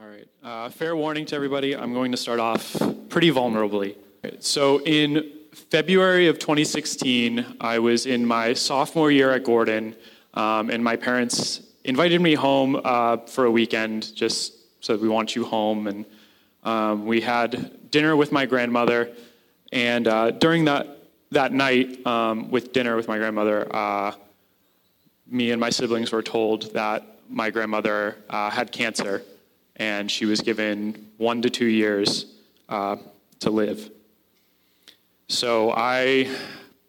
All right. Uh, fair warning to everybody. I'm going to start off pretty vulnerably. So, in February of 2016, I was in my sophomore year at Gordon, um, and my parents invited me home uh, for a weekend. Just said we want you home, and um, we had dinner with my grandmother. And uh, during that that night, um, with dinner with my grandmother, uh, me and my siblings were told that my grandmother uh, had cancer and she was given one to two years uh, to live. So I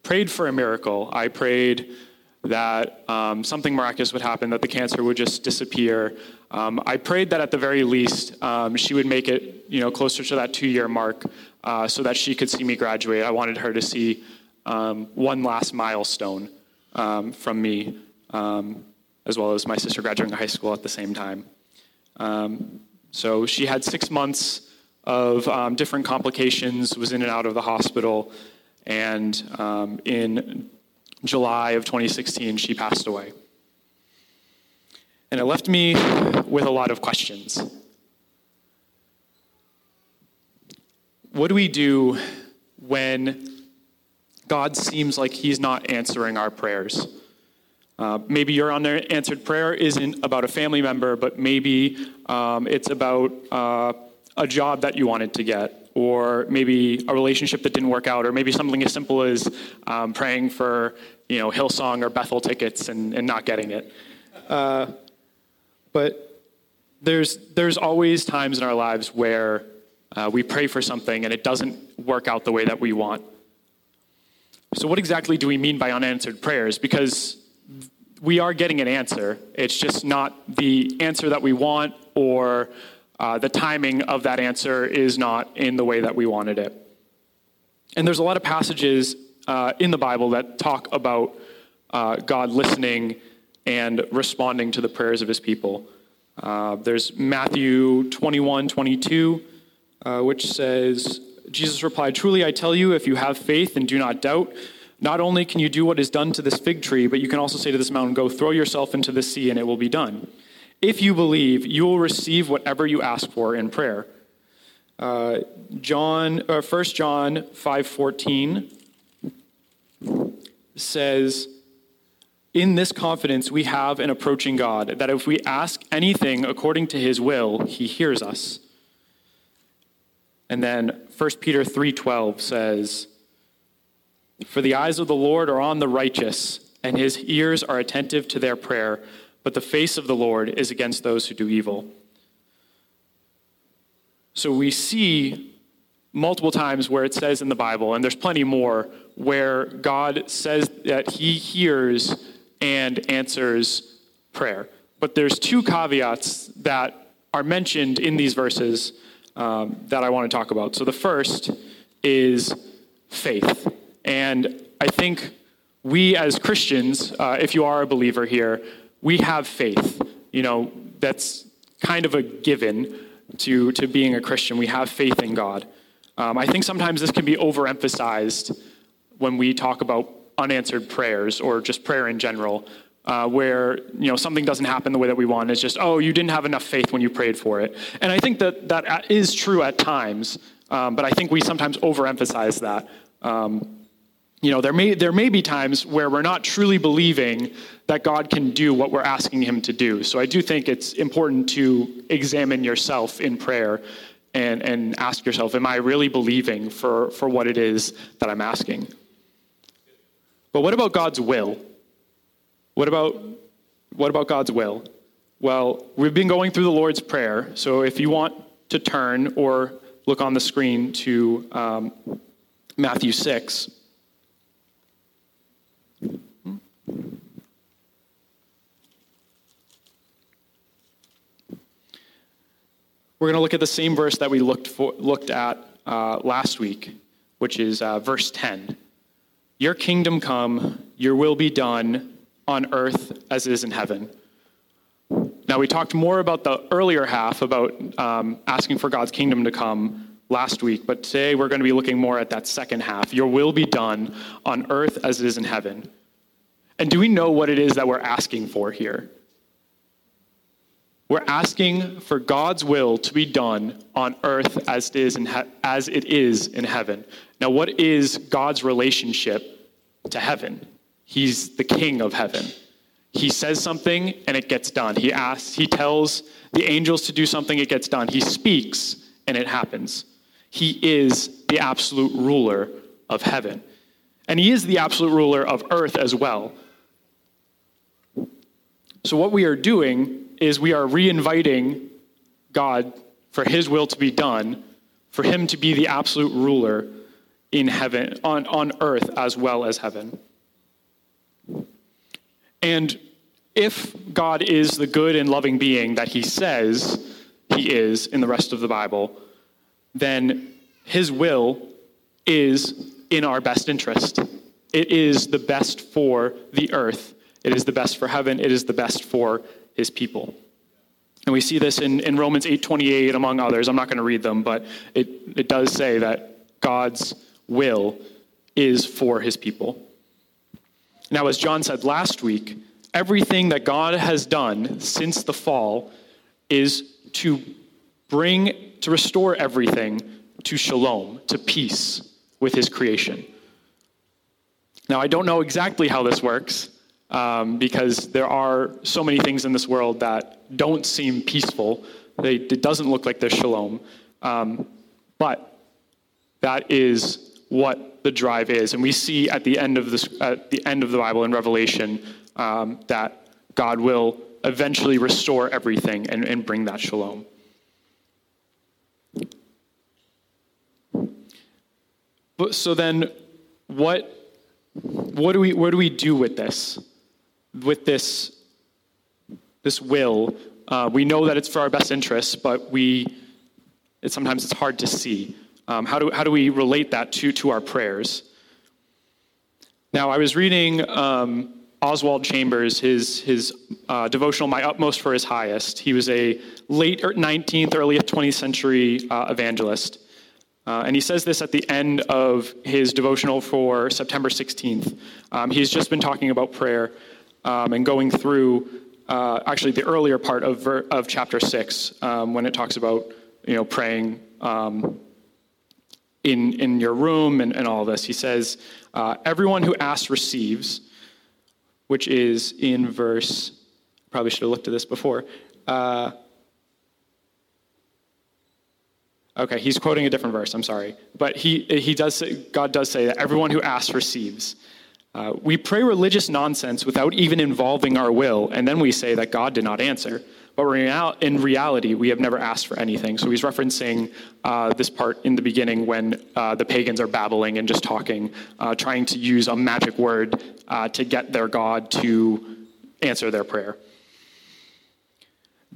prayed for a miracle. I prayed that um, something miraculous would happen, that the cancer would just disappear. Um, I prayed that at the very least um, she would make it, you know, closer to that two-year mark, uh, so that she could see me graduate. I wanted her to see um, one last milestone um, from me um, as well as my sister graduating high school at the same time. Um, so she had six months of um, different complications, was in and out of the hospital, and um, in July of 2016, she passed away. And it left me with a lot of questions. What do we do when God seems like He's not answering our prayers? Uh, maybe your unanswered prayer isn't about a family member, but maybe um, it's about uh, a job that you wanted to get, or maybe a relationship that didn't work out, or maybe something as simple as um, praying for you know Hillsong or Bethel tickets and, and not getting it. Uh, but there's there's always times in our lives where uh, we pray for something and it doesn't work out the way that we want. So, what exactly do we mean by unanswered prayers? Because we are getting an answer. It's just not the answer that we want, or uh, the timing of that answer is not in the way that we wanted it. And there's a lot of passages uh, in the Bible that talk about uh, God listening and responding to the prayers of his people. Uh, there's Matthew 21 22, uh, which says, Jesus replied, Truly I tell you, if you have faith and do not doubt, not only can you do what is done to this fig tree, but you can also say to this mountain, Go throw yourself into the sea, and it will be done. If you believe, you will receive whatever you ask for in prayer. Uh, John, uh, 1 John 5.14 says, In this confidence we have in approaching God, that if we ask anything according to his will, he hears us. And then 1 Peter 3.12 says, for the eyes of the Lord are on the righteous, and his ears are attentive to their prayer, but the face of the Lord is against those who do evil. So we see multiple times where it says in the Bible, and there's plenty more, where God says that he hears and answers prayer. But there's two caveats that are mentioned in these verses um, that I want to talk about. So the first is faith. And I think we as Christians, uh, if you are a believer here, we have faith. You know, that's kind of a given to, to being a Christian. We have faith in God. Um, I think sometimes this can be overemphasized when we talk about unanswered prayers or just prayer in general, uh, where you know something doesn't happen the way that we want. It's just, oh, you didn't have enough faith when you prayed for it. And I think that that is true at times, um, but I think we sometimes overemphasize that. Um, you know, there may, there may be times where we're not truly believing that God can do what we're asking Him to do. So I do think it's important to examine yourself in prayer and, and ask yourself, am I really believing for, for what it is that I'm asking? But what about God's will? What about, what about God's will? Well, we've been going through the Lord's Prayer. So if you want to turn or look on the screen to um, Matthew 6. We're going to look at the same verse that we looked, for, looked at uh, last week, which is uh, verse 10. Your kingdom come, your will be done on earth as it is in heaven. Now, we talked more about the earlier half, about um, asking for God's kingdom to come last week, but today we're going to be looking more at that second half. Your will be done on earth as it is in heaven. And do we know what it is that we're asking for here? We're asking for God's will to be done on earth as it is in, he- as it is in heaven. Now, what is God's relationship to heaven? He's the king of heaven. He says something and it gets done. He asks, he tells the angels to do something, it gets done. He speaks and it happens. He is the absolute ruler of heaven. And he is the absolute ruler of earth as well. So, what we are doing is we are reinviting God for his will to be done, for him to be the absolute ruler in heaven, on, on earth as well as heaven. And if God is the good and loving being that he says he is in the rest of the Bible, then his will is in our best interest. It is the best for the earth. It is the best for heaven. It is the best for his people. And we see this in, in Romans 8.28, among others. I'm not going to read them, but it, it does say that God's will is for his people. Now, as John said last week, everything that God has done since the fall is to bring, to restore everything to shalom, to peace with his creation. Now, I don't know exactly how this works um, because there are so many things in this world that don't seem peaceful. They, it doesn't look like there's shalom. Um, but that is what the drive is. And we see at the end of, this, at the, end of the Bible in Revelation um, that God will eventually restore everything and, and bring that shalom. But, so then, what, what, do we, what do we do with this? With this, this will? Uh, we know that it's for our best interests, but we, it, sometimes it's hard to see. Um, how, do, how do we relate that to, to our prayers? Now, I was reading um, Oswald Chambers, his, his uh, devotional, My Utmost for His Highest. He was a late 19th, early 20th century uh, evangelist. Uh, and he says this at the end of his devotional for September 16th. Um, he's just been talking about prayer um, and going through uh, actually the earlier part of, ver- of chapter 6 um, when it talks about you know, praying um, in, in your room and, and all this. He says, uh, Everyone who asks receives, which is in verse, probably should have looked at this before. Uh, Okay, he's quoting a different verse. I'm sorry, but he he does say, God does say that everyone who asks receives. Uh, we pray religious nonsense without even involving our will, and then we say that God did not answer. But in reality, we have never asked for anything. So he's referencing uh, this part in the beginning when uh, the pagans are babbling and just talking, uh, trying to use a magic word uh, to get their God to answer their prayer.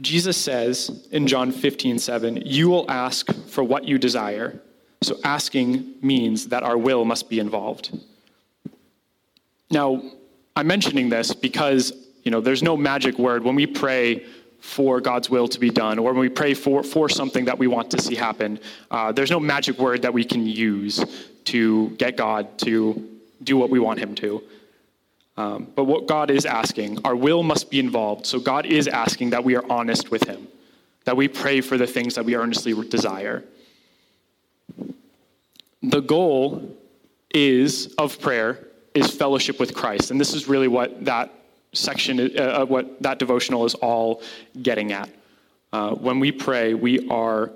Jesus says in John 15, 7, You will ask for what you desire. So asking means that our will must be involved. Now, I'm mentioning this because, you know, there's no magic word. When we pray for God's will to be done, or when we pray for, for something that we want to see happen, uh, there's no magic word that we can use to get God to do what we want him to. Um, but what God is asking, our will must be involved. So God is asking that we are honest with Him, that we pray for the things that we earnestly desire. The goal is of prayer is fellowship with Christ, and this is really what that section, uh, what that devotional is all getting at. Uh, when we pray, we are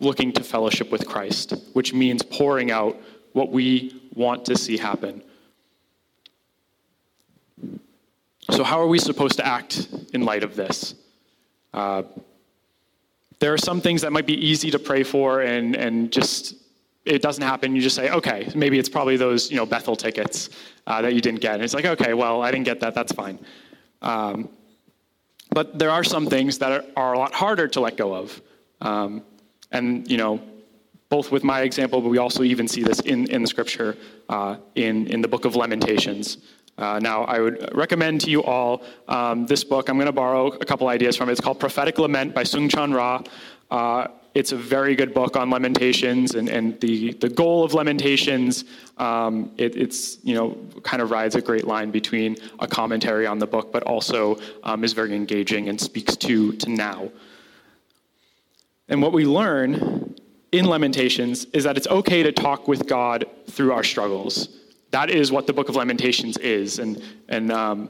looking to fellowship with Christ, which means pouring out what we want to see happen. So, how are we supposed to act in light of this? Uh, there are some things that might be easy to pray for, and, and just it doesn't happen. You just say, okay, maybe it's probably those you know Bethel tickets uh, that you didn't get. And it's like, okay, well, I didn't get that. That's fine. Um, but there are some things that are, are, a lot harder to let go of. Um, and you know, both with my example, but we also even see this in, in the scripture uh, in, in the book of Lamentations. Uh, now, I would recommend to you all um, this book. I'm going to borrow a couple ideas from it. It's called Prophetic Lament by Soong Chan Rah. It's a very good book on Lamentations and, and the, the goal of Lamentations. Um, it, it's, you know, kind of rides a great line between a commentary on the book, but also um, is very engaging and speaks to, to now. And what we learn in Lamentations is that it's okay to talk with God through our struggles. That is what the book of Lamentations is. And, and um,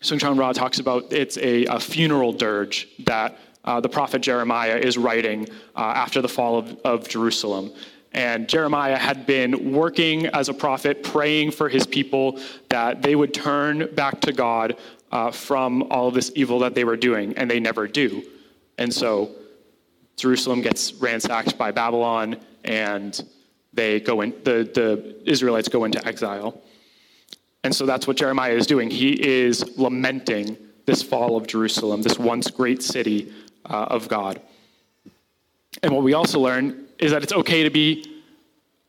Soong-Chan Rah talks about it's a, a funeral dirge that uh, the prophet Jeremiah is writing uh, after the fall of, of Jerusalem. And Jeremiah had been working as a prophet, praying for his people that they would turn back to God uh, from all of this evil that they were doing, and they never do. And so Jerusalem gets ransacked by Babylon, and they go in, the, the Israelites go into exile. And so that's what Jeremiah is doing. He is lamenting this fall of Jerusalem, this once great city uh, of God. And what we also learn is that it's okay to be,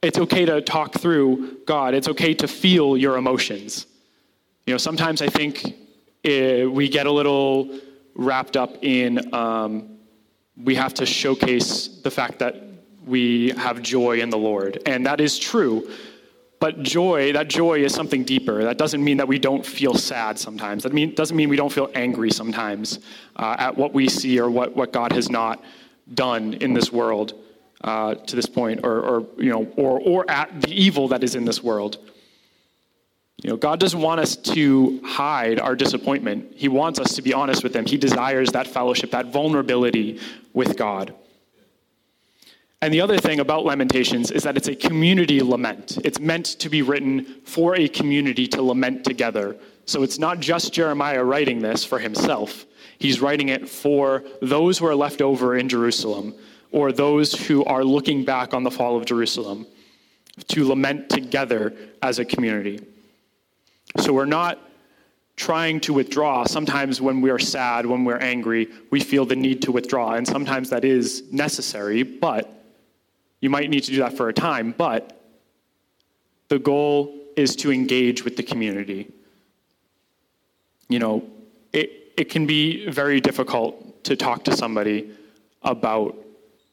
it's okay to talk through God. It's okay to feel your emotions. You know, sometimes I think it, we get a little wrapped up in um, we have to showcase the fact that we have joy in the Lord. And that is true. But joy, that joy is something deeper. That doesn't mean that we don't feel sad sometimes. That mean, doesn't mean we don't feel angry sometimes uh, at what we see or what, what God has not done in this world uh, to this point, or, or, you know, or, or at the evil that is in this world. You know, God doesn't want us to hide our disappointment. He wants us to be honest with Him. He desires that fellowship, that vulnerability with God. And the other thing about Lamentations is that it's a community lament. It's meant to be written for a community to lament together. So it's not just Jeremiah writing this for himself, he's writing it for those who are left over in Jerusalem or those who are looking back on the fall of Jerusalem to lament together as a community. So we're not trying to withdraw. Sometimes when we are sad, when we're angry, we feel the need to withdraw, and sometimes that is necessary, but you might need to do that for a time, but the goal is to engage with the community. You know, it, it can be very difficult to talk to somebody about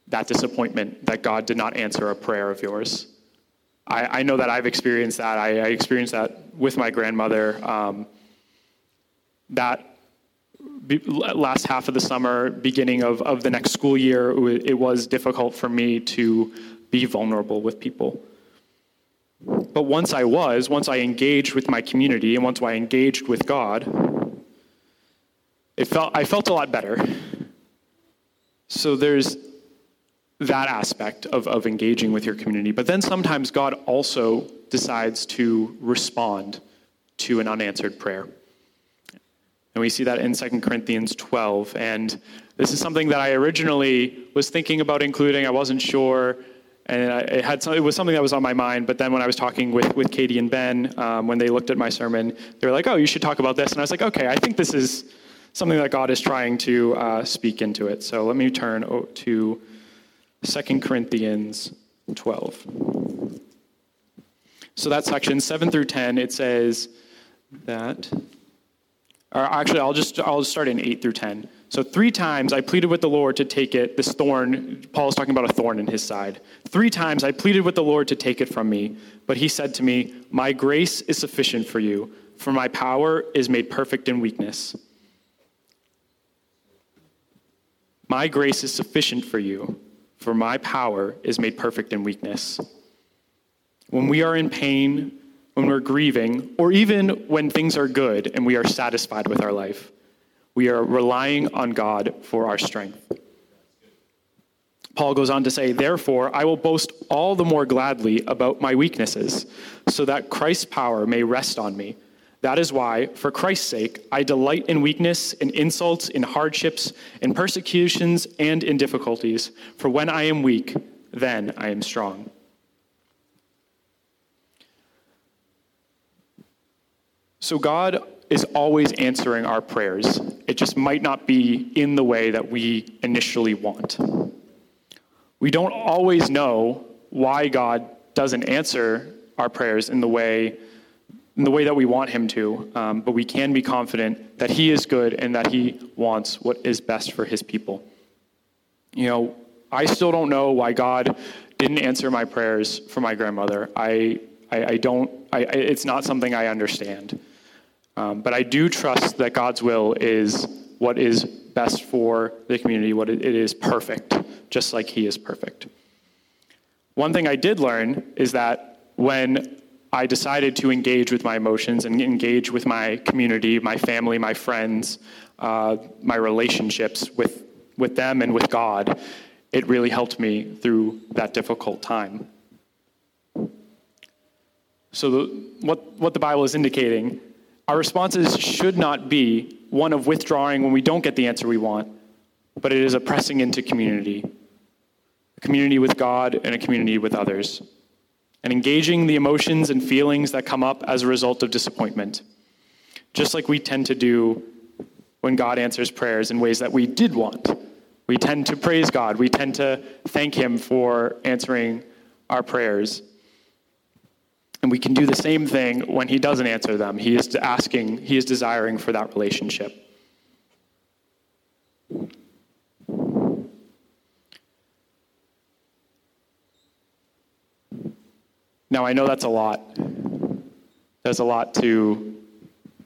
that disappointment that God did not answer a prayer of yours. I, I know that I've experienced that. I, I experienced that with my grandmother. Um, that last half of the summer, beginning of, of the next school year, it was difficult for me to be vulnerable with people. But once I was, once I engaged with my community, and once I engaged with God, it felt, I felt a lot better. So there's that aspect of, of engaging with your community. But then sometimes God also decides to respond to an unanswered prayer. And we see that in 2 Corinthians 12. And this is something that I originally was thinking about including. I wasn't sure. And it, had some, it was something that was on my mind. But then when I was talking with, with Katie and Ben, um, when they looked at my sermon, they were like, oh, you should talk about this. And I was like, okay, I think this is something that God is trying to uh, speak into it. So let me turn to 2 Corinthians 12. So that section, 7 through 10, it says that or actually, I'll just I'll start in eight through ten. So three times I pleaded with the Lord to take it. This thorn, Paul is talking about a thorn in his side. Three times I pleaded with the Lord to take it from me, but he said to me, "My grace is sufficient for you, for my power is made perfect in weakness." My grace is sufficient for you, for my power is made perfect in weakness. When we are in pain, when we're grieving, or even when things are good and we are satisfied with our life. We are relying on God for our strength. Paul goes on to say, Therefore, I will boast all the more gladly about my weaknesses, so that Christ's power may rest on me. That is why, for Christ's sake, I delight in weakness, in insults, in hardships, in persecutions, and in difficulties. For when I am weak, then I am strong. So God is always answering our prayers. It just might not be in the way that we initially want. We don't always know why God doesn't answer our prayers in the way in the way that we want him to, um, but we can be confident that he is good and that he wants what is best for his people. You know, I still don't know why God didn't answer my prayers for my grandmother. I, I, I don't, I, it's not something I understand. Um, but I do trust that God's will is what is best for the community, what it, it is perfect, just like He is perfect. One thing I did learn is that when I decided to engage with my emotions and engage with my community, my family, my friends, uh, my relationships with, with them and with God, it really helped me through that difficult time. So, the, what, what the Bible is indicating, our responses should not be one of withdrawing when we don't get the answer we want, but it is a pressing into community a community with God and a community with others, and engaging the emotions and feelings that come up as a result of disappointment, just like we tend to do when God answers prayers in ways that we did want. We tend to praise God. We tend to thank Him for answering our prayers. And we can do the same thing when He doesn't answer them. He is asking, He is desiring for that relationship. Now, I know that's a lot. There's a lot to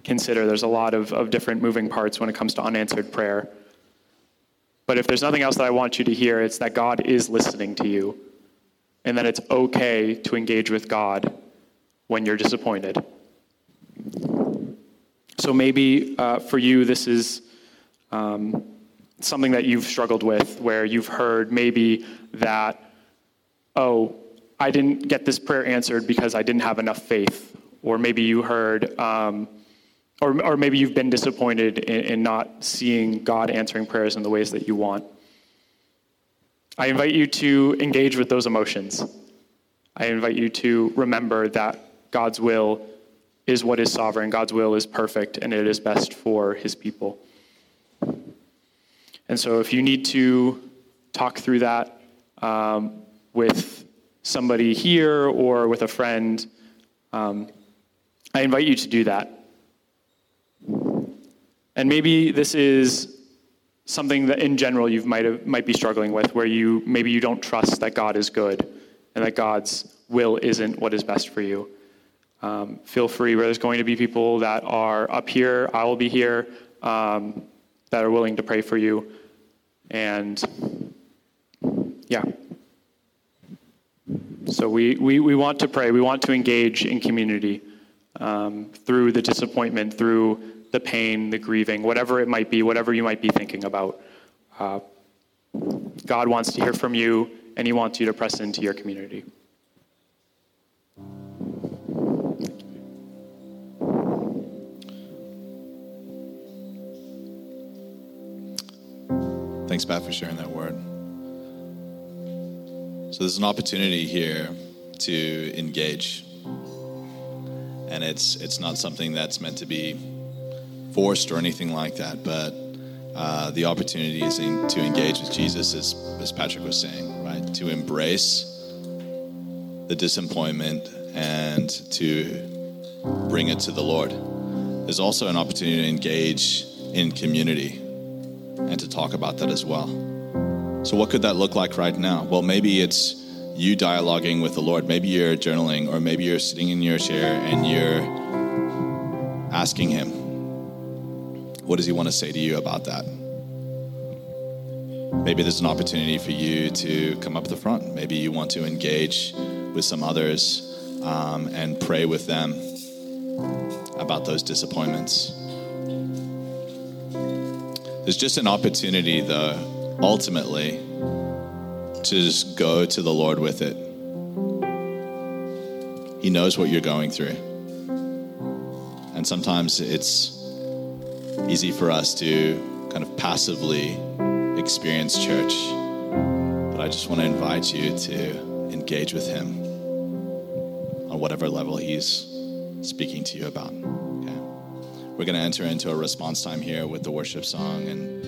consider. There's a lot of, of different moving parts when it comes to unanswered prayer. But if there's nothing else that I want you to hear, it's that God is listening to you and that it's okay to engage with God when you're disappointed. So maybe uh, for you, this is um, something that you've struggled with, where you've heard maybe that, oh, I didn't get this prayer answered because I didn't have enough faith. Or maybe you heard, um, or, or maybe you've been disappointed in, in not seeing God answering prayers in the ways that you want. I invite you to engage with those emotions. I invite you to remember that God's will is what is sovereign, God's will is perfect, and it is best for his people. And so, if you need to talk through that um, with somebody here or with a friend, um, I invite you to do that. And maybe this is something that in general you might, have, might be struggling with, where you maybe you don't trust that God is good and that God's will isn't what is best for you. Um, feel free, there's going to be people that are up here, I will be here, um, that are willing to pray for you. And yeah. So we, we, we want to pray, we want to engage in community um, through the disappointment, through the pain, the grieving, whatever it might be, whatever you might be thinking about. Uh, God wants to hear from you, and He wants you to press into your community. Thanks, Pat, for sharing that word. So there's an opportunity here to engage. And it's it's not something that's meant to be forced or anything like that, but uh, the opportunity is in, to engage with Jesus, as, as Patrick was saying, right? To embrace the disappointment and to bring it to the Lord. There's also an opportunity to engage in community and to talk about that as well. So, what could that look like right now? Well, maybe it's you dialoguing with the Lord. Maybe you're journaling, or maybe you're sitting in your chair and you're asking Him, what does He want to say to you about that? Maybe there's an opportunity for you to come up the front. Maybe you want to engage with some others um, and pray with them about those disappointments. There's just an opportunity, though, ultimately to just go to the Lord with it. He knows what you're going through. And sometimes it's easy for us to kind of passively experience church. But I just want to invite you to engage with Him on whatever level He's speaking to you about. We're going to enter into a response time here with the worship song and